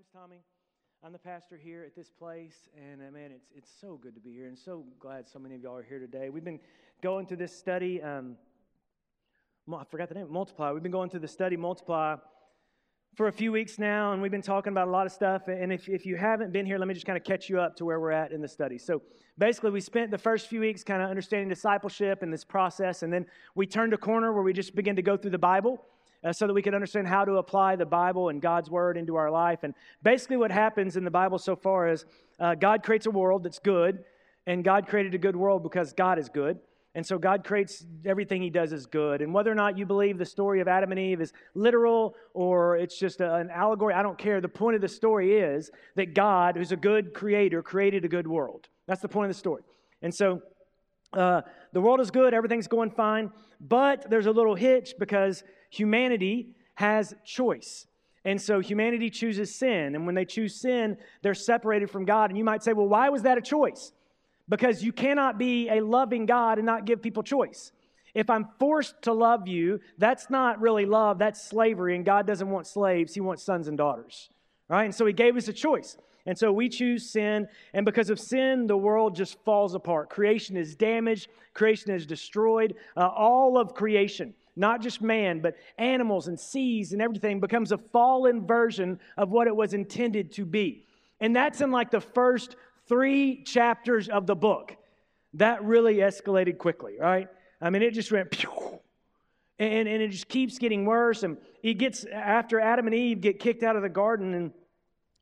name's Tommy. I'm the pastor here at this place, and uh, man, it's it's so good to be here, and so glad so many of y'all are here today. We've been going through this study. Um, I forgot the name. Multiply. We've been going through the study Multiply for a few weeks now, and we've been talking about a lot of stuff. And if if you haven't been here, let me just kind of catch you up to where we're at in the study. So basically, we spent the first few weeks kind of understanding discipleship and this process, and then we turned a corner where we just began to go through the Bible uh, so that we can understand how to apply the Bible and God's Word into our life. And basically, what happens in the Bible so far is uh, God creates a world that's good, and God created a good world because God is good. And so God creates everything He does is good. And whether or not you believe the story of Adam and Eve is literal or it's just a, an allegory, I don't care. The point of the story is that God, who's a good creator, created a good world. That's the point of the story. And so uh, the world is good, everything's going fine, but there's a little hitch because humanity has choice. And so humanity chooses sin. And when they choose sin, they're separated from God. And you might say, well, why was that a choice? Because you cannot be a loving God and not give people choice. If I'm forced to love you, that's not really love, that's slavery. And God doesn't want slaves, He wants sons and daughters. Right? And so He gave us a choice. And so we choose sin, and because of sin, the world just falls apart. Creation is damaged, creation is destroyed. Uh, all of creation not just man, but animals and seas and everything, becomes a fallen version of what it was intended to be. And that's in like the first three chapters of the book. That really escalated quickly, right? I mean, it just went pew, and, and it just keeps getting worse. And it gets after Adam and Eve get kicked out of the garden, and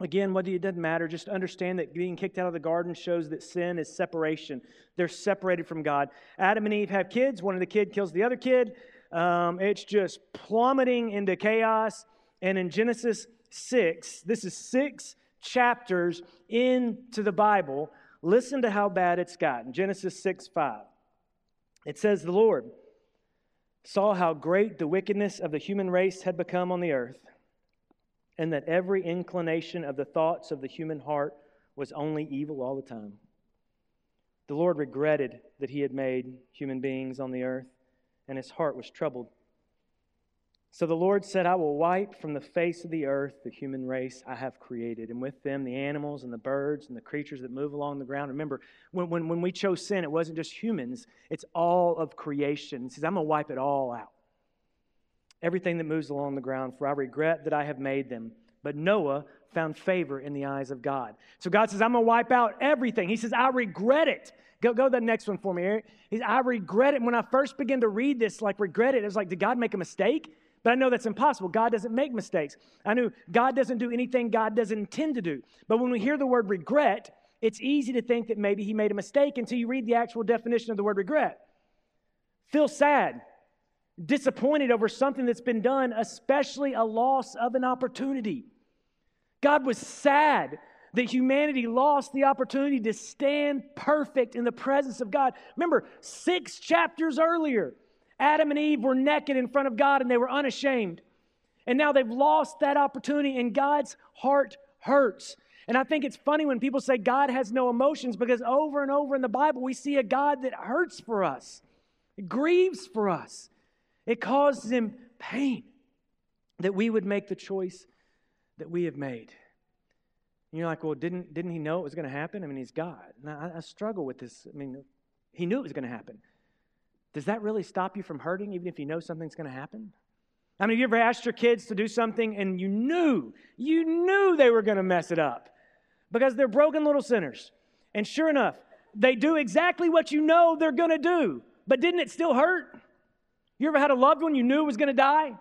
again, whether it doesn't matter, just understand that being kicked out of the garden shows that sin is separation. They're separated from God. Adam and Eve have kids. One of the kid kills the other kid. Um, it's just plummeting into chaos. And in Genesis 6, this is six chapters into the Bible. Listen to how bad it's gotten. Genesis 6 5. It says, The Lord saw how great the wickedness of the human race had become on the earth, and that every inclination of the thoughts of the human heart was only evil all the time. The Lord regretted that he had made human beings on the earth and his heart was troubled. So the Lord said, I will wipe from the face of the earth the human race I have created, and with them the animals and the birds and the creatures that move along the ground. Remember, when, when, when we chose sin, it wasn't just humans, it's all of creation. He says, I'm going to wipe it all out. Everything that moves along the ground, for I regret that I have made them. But Noah found favor in the eyes of God. So God says, I'm going to wipe out everything. He says, I regret it. Go, go to the next one for me, Eric. He's, I regret it. When I first began to read this, like, regret it, it was like, did God make a mistake? But I know that's impossible. God doesn't make mistakes. I knew God doesn't do anything God doesn't intend to do. But when we hear the word regret, it's easy to think that maybe he made a mistake until you read the actual definition of the word regret. Feel sad, disappointed over something that's been done, especially a loss of an opportunity. God was sad that humanity lost the opportunity to stand perfect in the presence of God. Remember, six chapters earlier, Adam and Eve were naked in front of God and they were unashamed. And now they've lost that opportunity, and God's heart hurts. And I think it's funny when people say God has no emotions because over and over in the Bible, we see a God that hurts for us, it grieves for us, it causes him pain that we would make the choice that we have made. And you're like, well, didn't, didn't he know it was going to happen? I mean, he's God. And I, I struggle with this. I mean, he knew it was going to happen. Does that really stop you from hurting, even if you know something's going to happen? I mean, have you ever asked your kids to do something and you knew, you knew they were going to mess it up because they're broken little sinners. And sure enough, they do exactly what you know they're going to do. But didn't it still hurt? You ever had a loved one you knew was going to die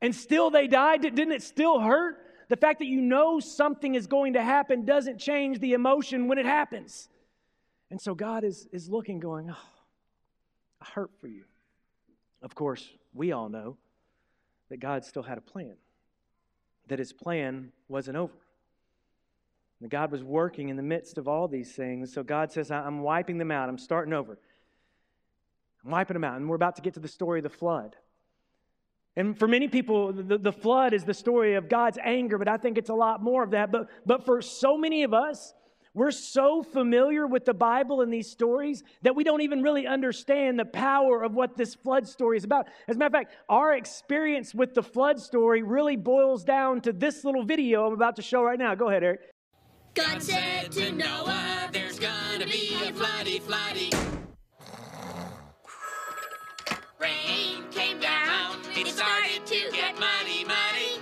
and still they died? Didn't it still hurt? The fact that you know something is going to happen doesn't change the emotion when it happens. And so God is, is looking, going, Oh, I hurt for you. Of course, we all know that God still had a plan, that his plan wasn't over. That God was working in the midst of all these things. So God says, I'm wiping them out. I'm starting over. I'm wiping them out. And we're about to get to the story of the flood. And for many people, the, the flood is the story of God's anger, but I think it's a lot more of that. But, but for so many of us, We're so familiar with the Bible and these stories that we don't even really understand the power of what this flood story is about. As a matter of fact, our experience with the flood story really boils down to this little video I'm about to show right now. Go ahead, Eric. God said to Noah, there's gonna be a floody, floody. Started to get muddy, muddy.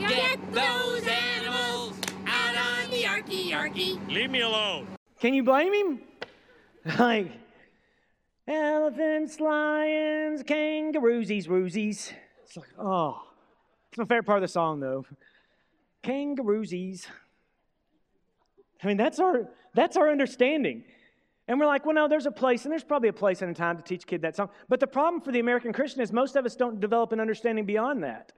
Get those animals out on the arky, arky. Leave me alone. Can you blame him? Like, elephants, lions, kangaroosies, roosies. It's like, oh. It's my favorite part of the song, though. Kangaroosies. I mean, that's our, that's our understanding. And we're like, well, no, there's a place, and there's probably a place and a time to teach kid that song. But the problem for the American Christian is most of us don't develop an understanding beyond that.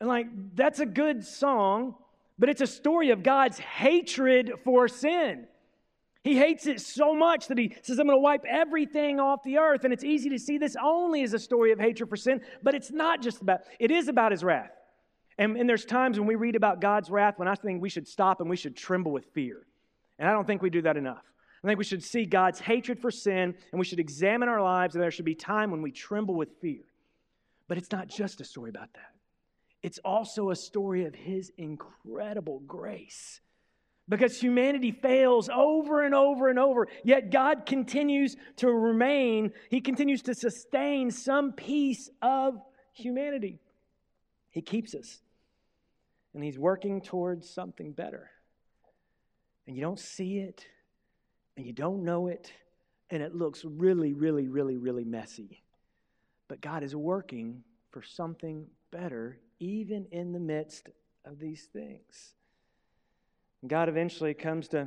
And like, that's a good song, but it's a story of God's hatred for sin. He hates it so much that he says, I'm going to wipe everything off the earth. And it's easy to see this only as a story of hatred for sin, but it's not just about, it is about his wrath. And, and there's times when we read about God's wrath when I think we should stop and we should tremble with fear. And I don't think we do that enough. I think we should see God's hatred for sin and we should examine our lives, and there should be time when we tremble with fear. But it's not just a story about that, it's also a story of His incredible grace. Because humanity fails over and over and over, yet God continues to remain, He continues to sustain some piece of humanity. He keeps us, and He's working towards something better. And you don't see it, and you don't know it, and it looks really, really, really, really messy. But God is working for something better, even in the midst of these things. God eventually comes to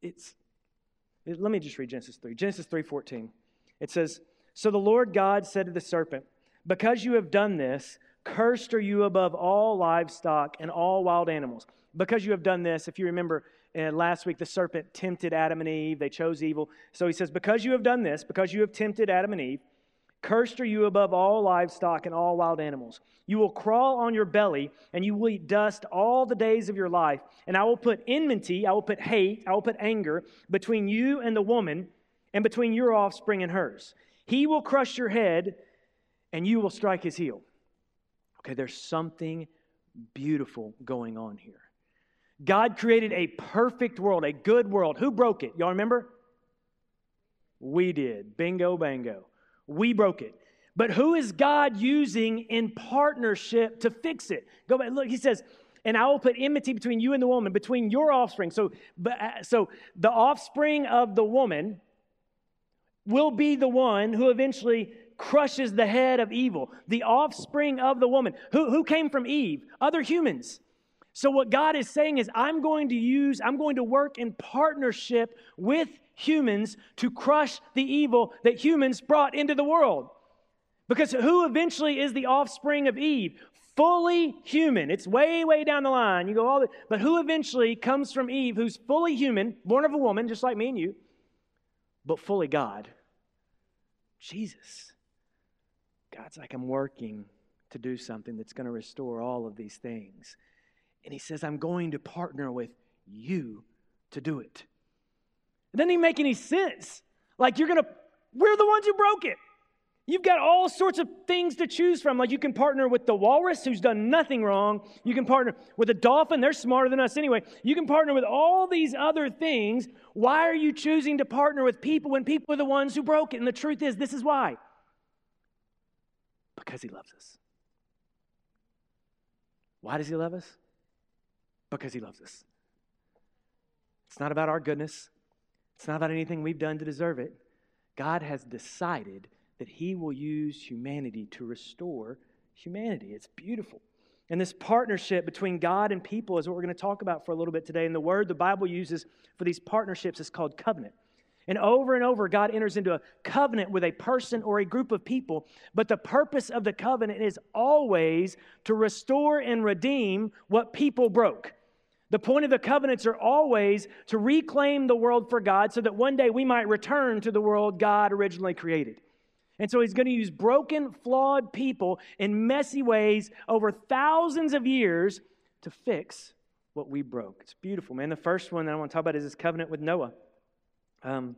it's it, let me just read Genesis 3. Genesis 3:14. It says, "So the Lord God said to the serpent, because you have done this, cursed are you above all livestock and all wild animals. Because you have done this, if you remember uh, last week, the serpent tempted Adam and Eve. They chose evil. So he says, Because you have done this, because you have tempted Adam and Eve, Cursed are you above all livestock and all wild animals. You will crawl on your belly, and you will eat dust all the days of your life. And I will put enmity, I will put hate, I will put anger between you and the woman, and between your offspring and hers. He will crush your head, and you will strike his heel. Okay, there's something beautiful going on here. God created a perfect world, a good world. Who broke it? Y'all remember? We did. Bingo, bango. We broke it. But who is God using in partnership to fix it? Go back, look, he says, and I will put enmity between you and the woman, between your offspring. So, uh, so the offspring of the woman will be the one who eventually crushes the head of evil. The offspring of the woman. Who, who came from Eve? Other humans. So, what God is saying is, I'm going to use, I'm going to work in partnership with humans to crush the evil that humans brought into the world. Because who eventually is the offspring of Eve? Fully human. It's way, way down the line. You go all the, but who eventually comes from Eve, who's fully human, born of a woman, just like me and you, but fully God? Jesus. God's like, I'm working to do something that's going to restore all of these things. And He says, I'm going to partner with you to do it. It doesn't even make any sense. Like you're gonna, we're the ones who broke it. You've got all sorts of things to choose from. Like you can partner with the walrus who's done nothing wrong. You can partner with a dolphin, they're smarter than us anyway. You can partner with all these other things. Why are you choosing to partner with people when people are the ones who broke it? And the truth is, this is why. Because he loves us. Why does he love us? Because he loves us. It's not about our goodness. It's not about anything we've done to deserve it. God has decided that He will use humanity to restore humanity. It's beautiful. And this partnership between God and people is what we're going to talk about for a little bit today. And the word the Bible uses for these partnerships is called covenant. And over and over, God enters into a covenant with a person or a group of people. But the purpose of the covenant is always to restore and redeem what people broke. The point of the covenants are always to reclaim the world for God so that one day we might return to the world God originally created. And so he's going to use broken, flawed people in messy ways over thousands of years to fix what we broke. It's beautiful, man. The first one that I want to talk about is his covenant with Noah. Um,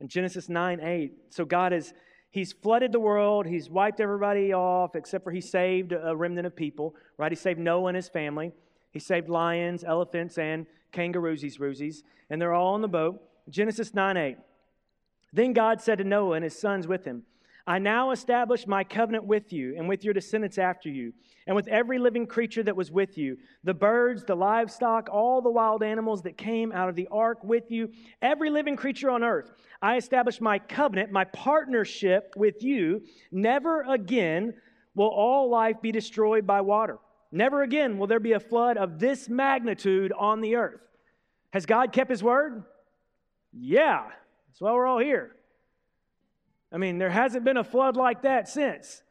in Genesis 9 8. So God has He's flooded the world. He's wiped everybody off except for he saved a remnant of people, right? He saved Noah and his family. He saved lions, elephants, and kangaroosies, roosies, and they're all on the boat. Genesis 9 8. Then God said to Noah and his sons with him, I now establish my covenant with you and with your descendants after you, and with every living creature that was with you the birds, the livestock, all the wild animals that came out of the ark with you, every living creature on earth. I establish my covenant, my partnership with you. Never again will all life be destroyed by water. Never again will there be a flood of this magnitude on the earth. Has God kept his word? Yeah. That's why we're all here. I mean, there hasn't been a flood like that since.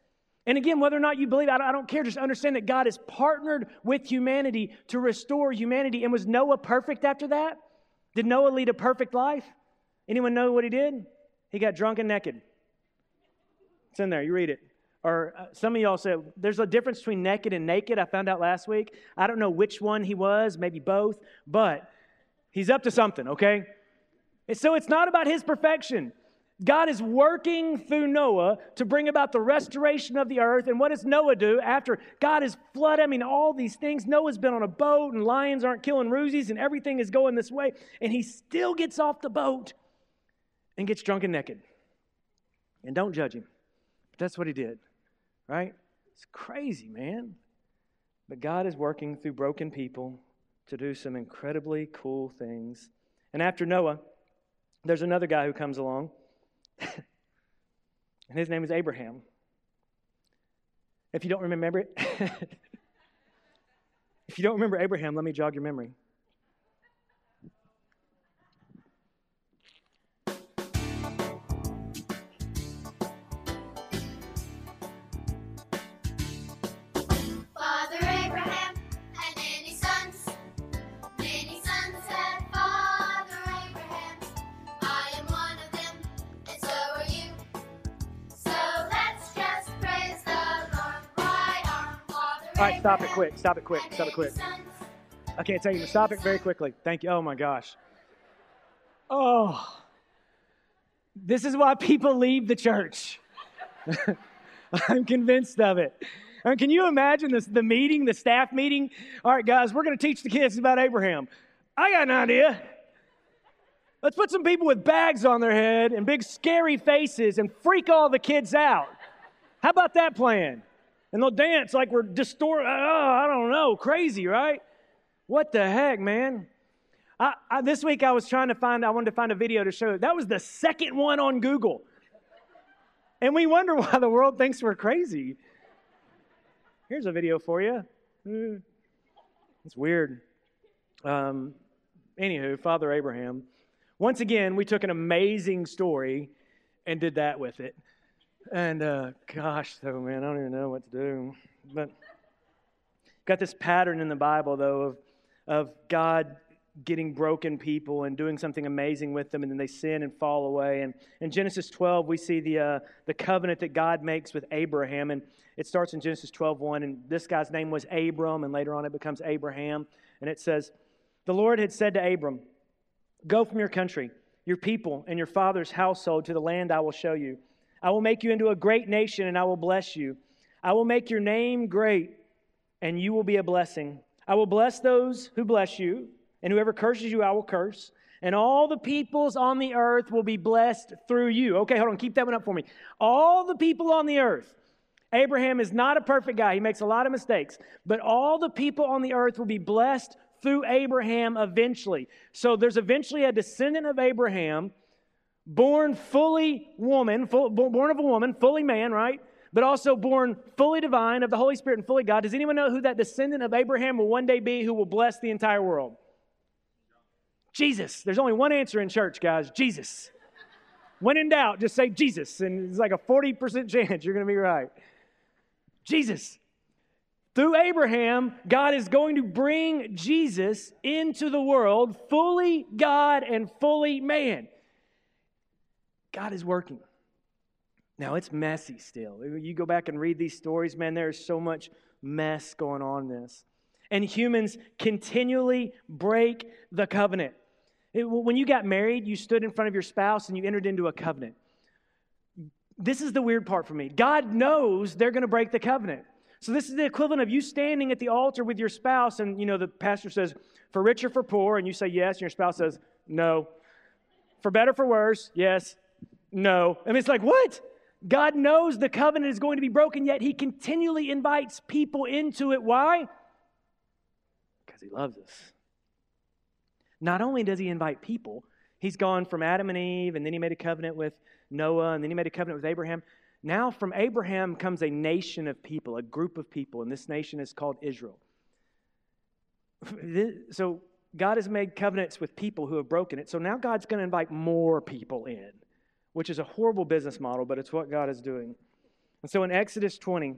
And again, whether or not you believe, I don't care. Just understand that God has partnered with humanity to restore humanity. And was Noah perfect after that? Did Noah lead a perfect life? Anyone know what he did? He got drunk and naked. It's in there. You read it. Or uh, some of y'all said there's a difference between naked and naked. I found out last week. I don't know which one he was, maybe both, but he's up to something, okay? And so it's not about his perfection. God is working through Noah to bring about the restoration of the earth. And what does Noah do after God has flooded? I mean, all these things. Noah's been on a boat, and lions aren't killing roosies, and everything is going this way. And he still gets off the boat and gets drunk and naked. And don't judge him. But that's what he did, right? It's crazy, man. But God is working through broken people to do some incredibly cool things. And after Noah, there's another guy who comes along and his name is Abraham. If you don't remember it, if you don't remember Abraham, let me jog your memory. All right, stop it quick. Stop it quick. Stop it quick. I can't tell you to stop it very quickly. Thank you. Oh my gosh. Oh, this is why people leave the church. I'm convinced of it. I mean, can you imagine this, the meeting, the staff meeting? All right, guys, we're going to teach the kids about Abraham. I got an idea. Let's put some people with bags on their head and big scary faces and freak all the kids out. How about that plan? And they'll dance like we're distorted. Oh, I don't know, crazy, right? What the heck, man? I, I, this week I was trying to find, I wanted to find a video to show. That was the second one on Google. And we wonder why the world thinks we're crazy. Here's a video for you. Hmm. It's weird. Um, anywho, Father Abraham. Once again, we took an amazing story and did that with it. And uh, gosh, though, man, I don't even know what to do. But got this pattern in the Bible, though, of, of God getting broken people and doing something amazing with them, and then they sin and fall away. And in Genesis 12, we see the, uh, the covenant that God makes with Abraham. And it starts in Genesis 12 1. And this guy's name was Abram, and later on it becomes Abraham. And it says, The Lord had said to Abram, Go from your country, your people, and your father's household to the land I will show you. I will make you into a great nation and I will bless you. I will make your name great and you will be a blessing. I will bless those who bless you, and whoever curses you, I will curse. And all the peoples on the earth will be blessed through you. Okay, hold on, keep that one up for me. All the people on the earth. Abraham is not a perfect guy, he makes a lot of mistakes, but all the people on the earth will be blessed through Abraham eventually. So there's eventually a descendant of Abraham born fully woman, full, born of a woman, fully man, right? But also born fully divine of the Holy Spirit and fully God. Does anyone know who that descendant of Abraham will one day be who will bless the entire world? Jesus. There's only one answer in church, guys Jesus. When in doubt, just say Jesus, and it's like a 40% chance you're going to be right. Jesus. Through Abraham, God is going to bring Jesus into the world, fully God and fully man. God is working. Now, it's messy still. You go back and read these stories, man, there is so much mess going on in this. And humans continually break the covenant. It, when you got married, you stood in front of your spouse and you entered into a covenant. This is the weird part for me. God knows they're going to break the covenant. So this is the equivalent of you standing at the altar with your spouse, and you know the pastor says, "For rich or for poor," and you say yes, and your spouse says no. For better, for worse, yes, no. I mean, it's like what? God knows the covenant is going to be broken, yet He continually invites people into it. Why? Because He loves us. Not only does He invite people, He's gone from Adam and Eve, and then He made a covenant with Noah, and then He made a covenant with Abraham. Now, from Abraham comes a nation of people, a group of people, and this nation is called Israel. So, God has made covenants with people who have broken it. So now God's going to invite more people in which is a horrible business model, but it's what God is doing. And so in Exodus 20,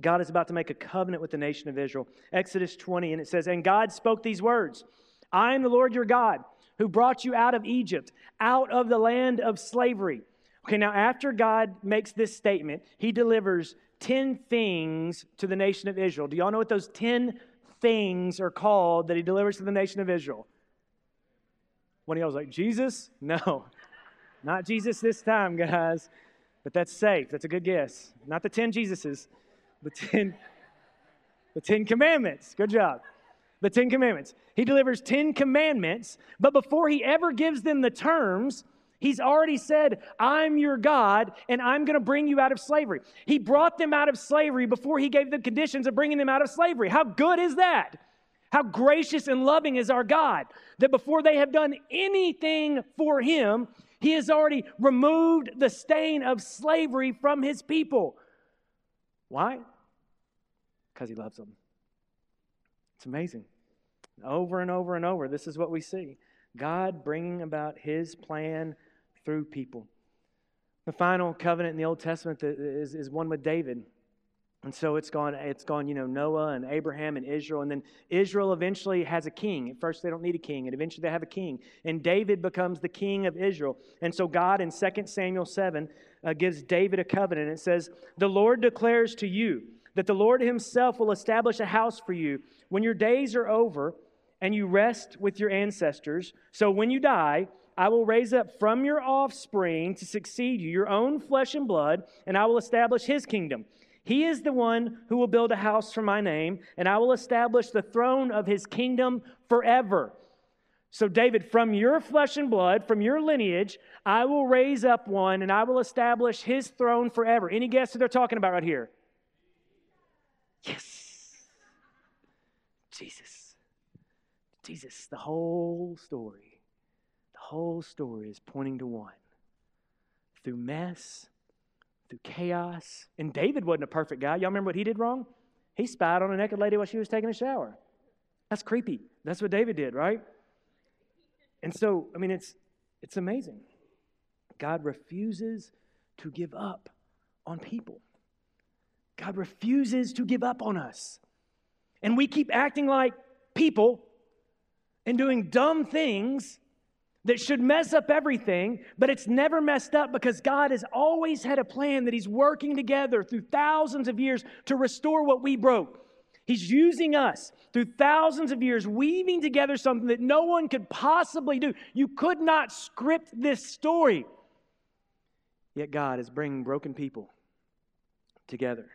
God is about to make a covenant with the nation of Israel. Exodus 20, and it says, And God spoke these words I am the Lord your God, who brought you out of Egypt, out of the land of slavery. Okay, now after God makes this statement, he delivers 10 things to the nation of Israel. Do y'all know what those 10 things are called that he delivers to the nation of Israel? One of y'all was like, Jesus? No. Not Jesus this time, guys, but that's safe. That's a good guess. Not the 10 Jesuses, the 10, the 10 commandments. Good job. The 10 commandments. He delivers 10 commandments, but before he ever gives them the terms, He's already said, I'm your God, and I'm going to bring you out of slavery. He brought them out of slavery before he gave the conditions of bringing them out of slavery. How good is that? How gracious and loving is our God that before they have done anything for him, he has already removed the stain of slavery from his people. Why? Because he loves them. It's amazing. Over and over and over, this is what we see God bringing about his plan through people. The final covenant in the Old Testament is, is one with David. And so it's gone, it's gone, you know, Noah and Abraham and Israel. And then Israel eventually has a king. At first, they don't need a king, and eventually they have a king. And David becomes the king of Israel. And so God in 2 Samuel 7 uh, gives David a covenant. It says, The Lord declares to you that the Lord himself will establish a house for you when your days are over and you rest with your ancestors. So when you die, I will raise up from your offspring to succeed you, your own flesh and blood, and I will establish his kingdom. He is the one who will build a house for my name, and I will establish the throne of his kingdom forever. So, David, from your flesh and blood, from your lineage, I will raise up one and I will establish his throne forever. Any guess who they're talking about right here? Yes. Jesus. Jesus. The whole story, the whole story is pointing to one. Through mess, through chaos. And David wasn't a perfect guy. Y'all remember what he did wrong? He spied on a naked lady while she was taking a shower. That's creepy. That's what David did, right? And so, I mean, it's, it's amazing. God refuses to give up on people. God refuses to give up on us. And we keep acting like people and doing dumb things that should mess up everything, but it's never messed up because God has always had a plan that He's working together through thousands of years to restore what we broke. He's using us through thousands of years, weaving together something that no one could possibly do. You could not script this story. Yet God is bringing broken people together.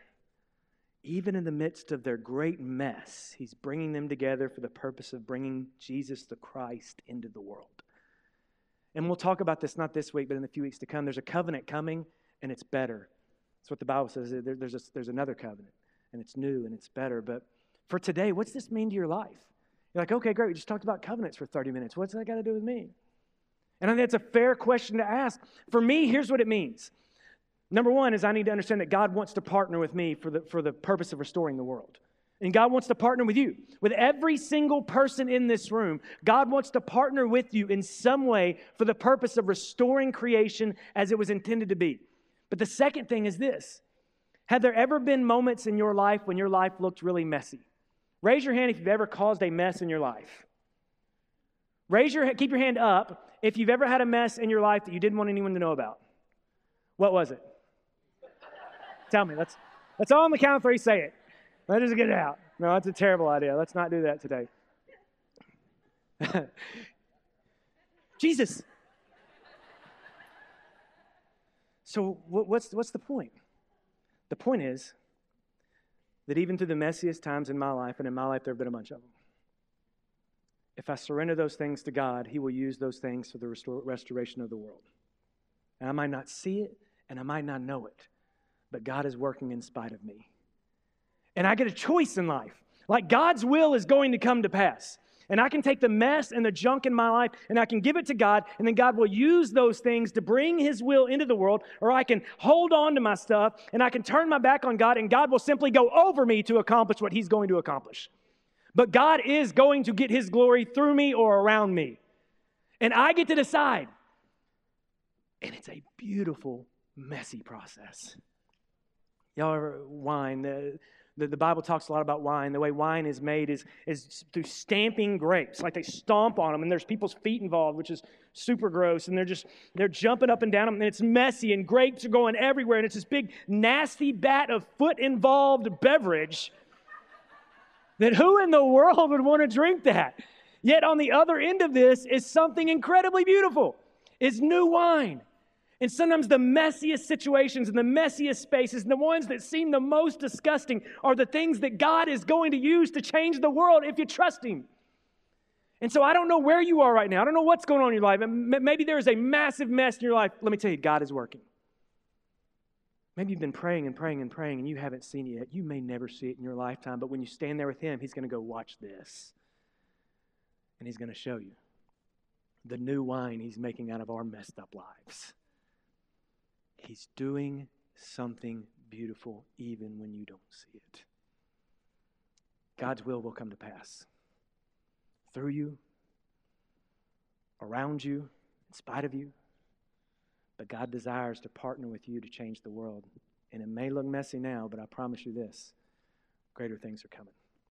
Even in the midst of their great mess, He's bringing them together for the purpose of bringing Jesus the Christ into the world. And we'll talk about this not this week, but in a few weeks to come. There's a covenant coming, and it's better. That's what the Bible says. There, there's, a, there's another covenant, and it's new, and it's better. But for today, what's this mean to your life? You're like, okay, great. We just talked about covenants for 30 minutes. What's that got to do with me? And I think that's a fair question to ask. For me, here's what it means. Number one is I need to understand that God wants to partner with me for the, for the purpose of restoring the world. And God wants to partner with you. With every single person in this room, God wants to partner with you in some way for the purpose of restoring creation as it was intended to be. But the second thing is this Have there ever been moments in your life when your life looked really messy? Raise your hand if you've ever caused a mess in your life. Raise your keep your hand up if you've ever had a mess in your life that you didn't want anyone to know about. What was it? Tell me. Let's, let's all on the count of three say it. Let's get out. No, that's a terrible idea. Let's not do that today. Jesus. So, what's, what's the point? The point is that even through the messiest times in my life, and in my life there have been a bunch of them, if I surrender those things to God, He will use those things for the restoration of the world. And I might not see it, and I might not know it, but God is working in spite of me. And I get a choice in life. Like God's will is going to come to pass. And I can take the mess and the junk in my life and I can give it to God, and then God will use those things to bring His will into the world, or I can hold on to my stuff and I can turn my back on God, and God will simply go over me to accomplish what He's going to accomplish. But God is going to get His glory through me or around me. And I get to decide. And it's a beautiful, messy process. Y'all ever wine? The, the, Bible talks a lot about wine. The way wine is made is, is through stamping grapes. Like they stomp on them, and there's people's feet involved, which is super gross. And they're just, they're jumping up and down them, and it's messy, and grapes are going everywhere. And it's this big, nasty bat of foot involved beverage that who in the world would want to drink that? Yet on the other end of this is something incredibly beautiful. It's new wine. And sometimes the messiest situations and the messiest spaces and the ones that seem the most disgusting are the things that God is going to use to change the world if you trust Him. And so I don't know where you are right now. I don't know what's going on in your life. Maybe there is a massive mess in your life. Let me tell you, God is working. Maybe you've been praying and praying and praying and you haven't seen it yet. You may never see it in your lifetime, but when you stand there with Him, He's going to go, Watch this. And He's going to show you the new wine He's making out of our messed up lives. He's doing something beautiful even when you don't see it. God's will will come to pass through you, around you, in spite of you. But God desires to partner with you to change the world. And it may look messy now, but I promise you this greater things are coming.